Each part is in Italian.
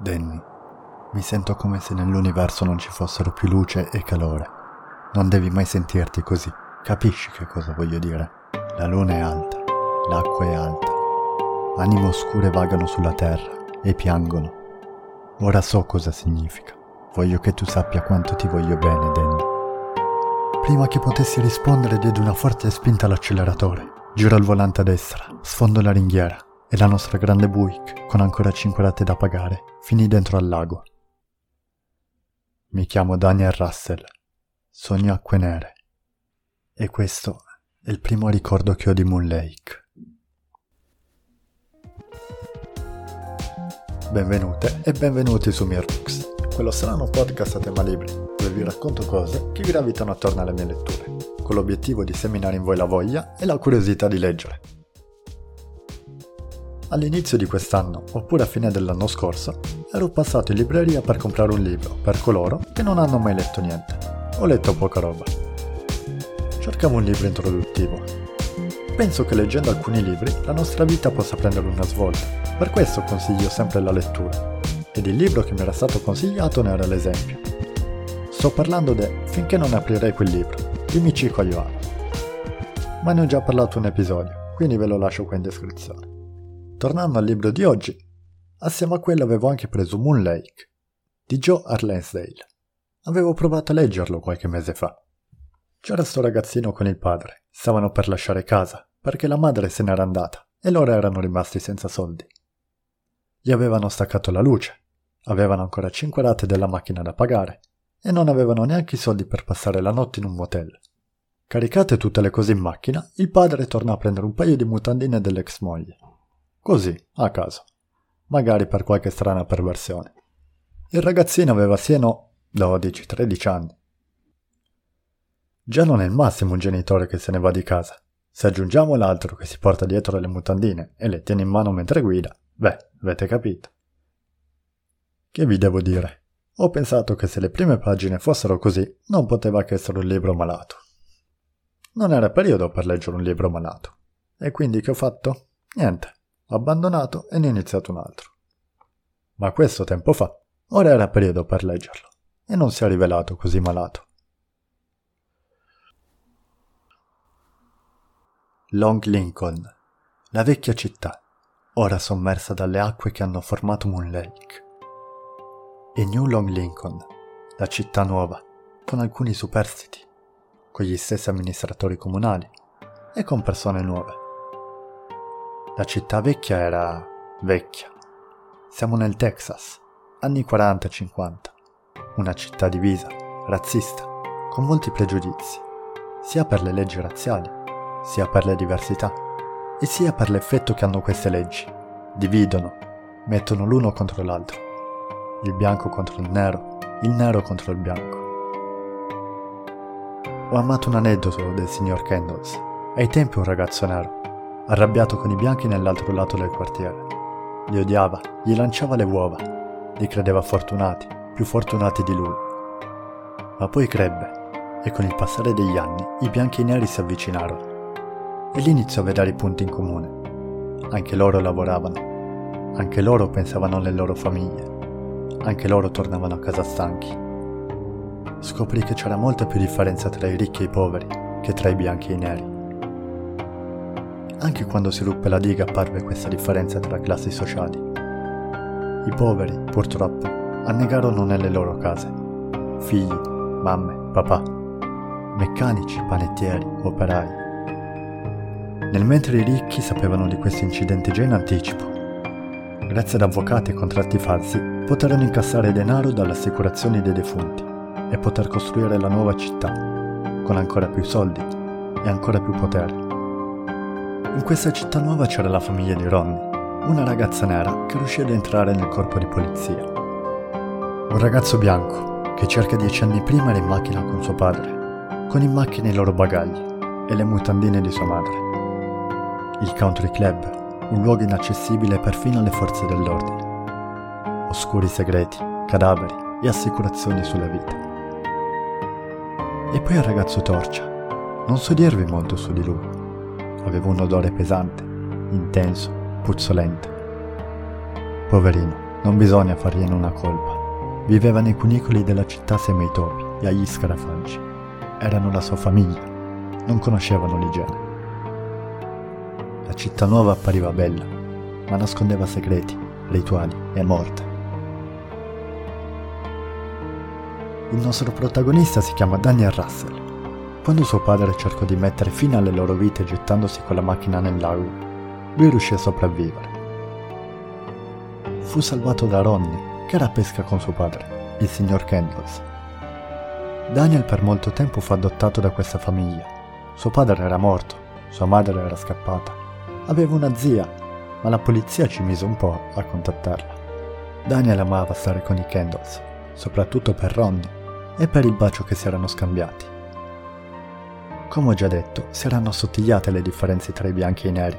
Danny, mi sento come se nell'universo non ci fossero più luce e calore. Non devi mai sentirti così. Capisci che cosa voglio dire? La luna è alta, l'acqua è alta. Anime oscure vagano sulla terra e piangono. Ora so cosa significa. Voglio che tu sappia quanto ti voglio bene, Danny. Prima che potessi rispondere diedi una forte spinta all'acceleratore. Giro il volante a destra, sfondo la ringhiera e la nostra grande Buick, con ancora 5 rate da pagare, finì dentro al lago. Mi chiamo Daniel Russell, sogno acque nere e questo è il primo ricordo che ho di Moon Lake. Benvenute e benvenuti su Mirrux, quello strano podcast a tema libri, dove vi racconto cose che gravitano attorno alle mie letture, con l'obiettivo di seminare in voi la voglia e la curiosità di leggere. All'inizio di quest'anno, oppure a fine dell'anno scorso, ero passato in libreria per comprare un libro per coloro che non hanno mai letto niente. Ho letto poca roba. Cercavo un libro introduttivo. Penso che leggendo alcuni libri la nostra vita possa prendere una svolta. Per questo consiglio sempre la lettura. Ed il libro che mi era stato consigliato ne era l'esempio. Sto parlando di Finché non aprirei quel libro, di Michiko Ayuano. Ma ne ho già parlato un episodio, quindi ve lo lascio qua in descrizione. Tornando al libro di oggi, assieme a quello avevo anche preso Moon Lake di Joe Arlensdale. Avevo provato a leggerlo qualche mese fa. C'era sto ragazzino con il padre, stavano per lasciare casa perché la madre se n'era andata e loro erano rimasti senza soldi. Gli avevano staccato la luce, avevano ancora 5 rate della macchina da pagare e non avevano neanche i soldi per passare la notte in un motel. Caricate tutte le cose in macchina, il padre torna a prendere un paio di mutandine dell'ex moglie Così, a caso. Magari per qualche strana perversione. Il ragazzino aveva sieno 12-13 anni. Già non è il massimo un genitore che se ne va di casa. Se aggiungiamo l'altro che si porta dietro le mutandine e le tiene in mano mentre guida, beh, avete capito. Che vi devo dire? Ho pensato che se le prime pagine fossero così, non poteva che essere un libro malato. Non era periodo per leggere un libro malato. E quindi che ho fatto? Niente abbandonato e ne ho iniziato un altro. Ma questo tempo fa, ora era periodo per leggerlo, e non si è rivelato così malato. Long Lincoln, la vecchia città, ora sommersa dalle acque che hanno formato Moon Lake. E New Long Lincoln, la città nuova, con alcuni superstiti, con gli stessi amministratori comunali e con persone nuove la città vecchia era vecchia. Siamo nel Texas, anni 40-50. Una città divisa, razzista, con molti pregiudizi, sia per le leggi razziali, sia per le diversità, e sia per l'effetto che hanno queste leggi. Dividono, mettono l'uno contro l'altro. Il bianco contro il nero, il nero contro il bianco. Ho amato un aneddoto del signor Kendalls. Ai tempi un ragazzo nero arrabbiato con i bianchi nell'altro lato del quartiere. Li odiava, gli lanciava le uova, li credeva fortunati, più fortunati di lui. Ma poi crebbe, e con il passare degli anni i bianchi e i neri si avvicinarono, e lì iniziò a vedere i punti in comune. Anche loro lavoravano, anche loro pensavano alle loro famiglie, anche loro tornavano a casa stanchi. Scoprì che c'era molta più differenza tra i ricchi e i poveri che tra i bianchi e i neri. Anche quando si ruppe la diga apparve questa differenza tra classi sociali. I poveri, purtroppo, annegarono nelle loro case. Figli, mamme, papà, meccanici, panettieri, operai. Nel mentre i ricchi sapevano di questi incidenti già in anticipo. Grazie ad avvocati e contratti falsi, poterono incassare denaro dalle assicurazioni dei defunti e poter costruire la nuova città, con ancora più soldi e ancora più potere. In questa città nuova c'era la famiglia di Ronnie, una ragazza nera che riuscì ad entrare nel corpo di polizia. Un ragazzo bianco che circa dieci anni prima era in macchina con suo padre, con in macchina i loro bagagli e le mutandine di sua madre. Il country club, un luogo inaccessibile perfino alle forze dell'ordine. Oscuri segreti, cadaveri e assicurazioni sulla vita. E poi il ragazzo torcia. Non so dirvi molto su di lui aveva un odore pesante, intenso, puzzolente. Poverino, Non bisogna fargliene una colpa. Viveva nei cunicoli della città assieme ai topi e agli scarafaggi. Erano la sua famiglia. Non conoscevano l'igiene. La città nuova appariva bella, ma nascondeva segreti, rituali e morte. Il nostro protagonista si chiama Daniel Russell. Quando suo padre cercò di mettere fine alle loro vite gettandosi con la macchina nel lago, lui riuscì a sopravvivere. Fu salvato da Ronnie, che era a pesca con suo padre, il signor Kendalls. Daniel per molto tempo fu adottato da questa famiglia. Suo padre era morto, sua madre era scappata. Aveva una zia, ma la polizia ci mise un po' a contattarla. Daniel amava stare con i Kendalls, soprattutto per Ronnie e per il bacio che si erano scambiati. Come ho già detto, si erano assottigliate le differenze tra i bianchi e i neri,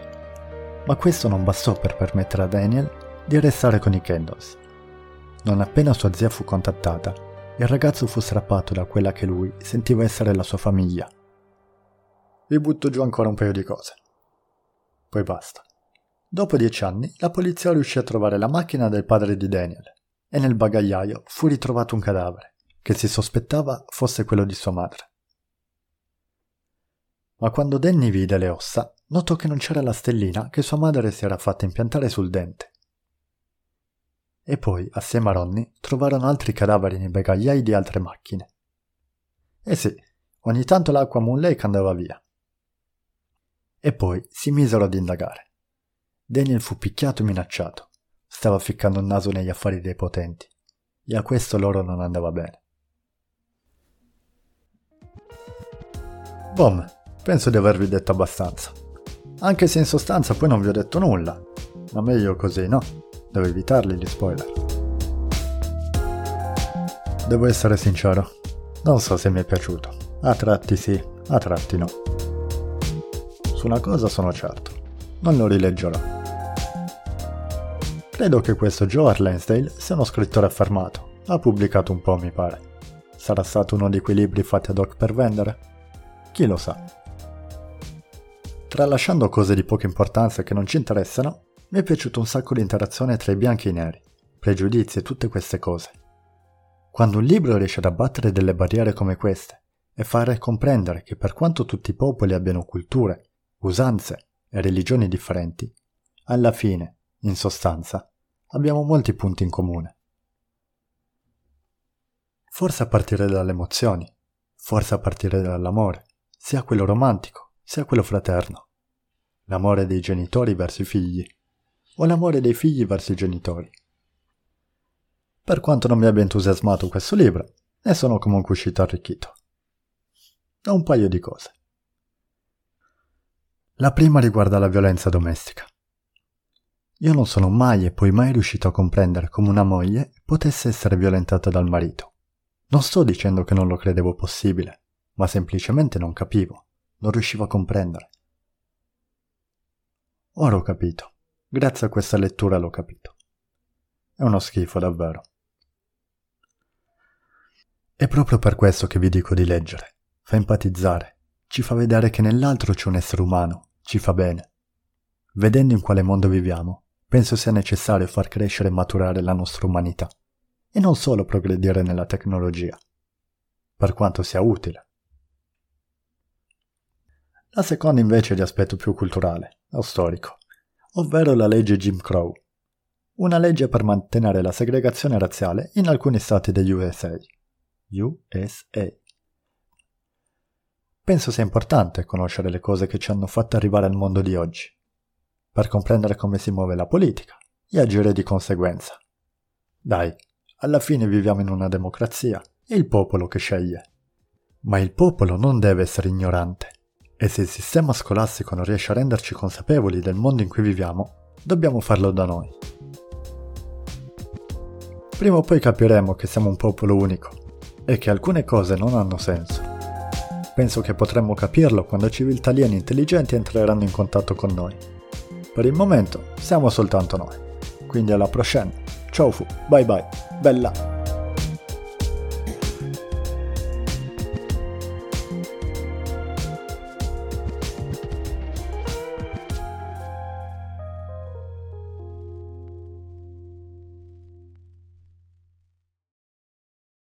ma questo non bastò per permettere a Daniel di restare con i Kendalls. Non appena sua zia fu contattata, il ragazzo fu strappato da quella che lui sentiva essere la sua famiglia. Vi butto giù ancora un paio di cose. Poi basta. Dopo dieci anni, la polizia riuscì a trovare la macchina del padre di Daniel e nel bagagliaio fu ritrovato un cadavere, che si sospettava fosse quello di sua madre ma quando Danny vide le ossa, notò che non c'era la stellina che sua madre si era fatta impiantare sul dente. E poi, assieme a Ronnie, trovarono altri cadaveri nei bagagliai di altre macchine. E sì, ogni tanto l'acqua Moon Lake andava via. E poi si misero ad indagare. Daniel fu picchiato e minacciato. Stava ficcando il naso negli affari dei potenti. E a questo loro non andava bene. Bom, Penso di avervi detto abbastanza. Anche se in sostanza poi non vi ho detto nulla. Ma meglio così, no? Devo evitarli gli spoiler. Devo essere sincero, non so se mi è piaciuto. A tratti sì, a tratti no. Su una cosa sono certo, non lo rileggerò. Credo che questo Joe Lansdale sia uno scrittore affermato. Ha pubblicato un po', mi pare. Sarà stato uno di quei libri fatti ad hoc per vendere? Chi lo sa. Tralasciando cose di poca importanza che non ci interessano, mi è piaciuto un sacco l'interazione tra i bianchi e i neri, pregiudizi e tutte queste cose. Quando un libro riesce ad abbattere delle barriere come queste e fare comprendere che per quanto tutti i popoli abbiano culture, usanze e religioni differenti, alla fine, in sostanza, abbiamo molti punti in comune. Forse a partire dalle emozioni, forse a partire dall'amore, sia quello romantico, sia quello fraterno. L'amore dei genitori verso i figli, o l'amore dei figli verso i genitori. Per quanto non mi abbia entusiasmato questo libro, ne sono comunque uscito arricchito. Da un paio di cose. La prima riguarda la violenza domestica. Io non sono mai e poi mai riuscito a comprendere come una moglie potesse essere violentata dal marito. Non sto dicendo che non lo credevo possibile, ma semplicemente non capivo non riuscivo a comprendere. Ora ho capito. Grazie a questa lettura l'ho capito. È uno schifo davvero. È proprio per questo che vi dico di leggere. Fa empatizzare, ci fa vedere che nell'altro c'è un essere umano, ci fa bene. Vedendo in quale mondo viviamo, penso sia necessario far crescere e maturare la nostra umanità, e non solo progredire nella tecnologia, per quanto sia utile. La seconda invece è di aspetto più culturale, o storico, ovvero la legge Jim Crow, una legge per mantenere la segregazione razziale in alcuni stati degli USA. USA. Penso sia importante conoscere le cose che ci hanno fatto arrivare al mondo di oggi, per comprendere come si muove la politica e agire di conseguenza. Dai, alla fine viviamo in una democrazia, è il popolo che sceglie. Ma il popolo non deve essere ignorante e se il sistema scolastico non riesce a renderci consapevoli del mondo in cui viviamo, dobbiamo farlo da noi. Prima o poi capiremo che siamo un popolo unico e che alcune cose non hanno senso. Penso che potremmo capirlo quando civiltà alieni intelligenti entreranno in contatto con noi. Per il momento siamo soltanto noi. Quindi alla prossima. Ciao fu, bye bye, bella!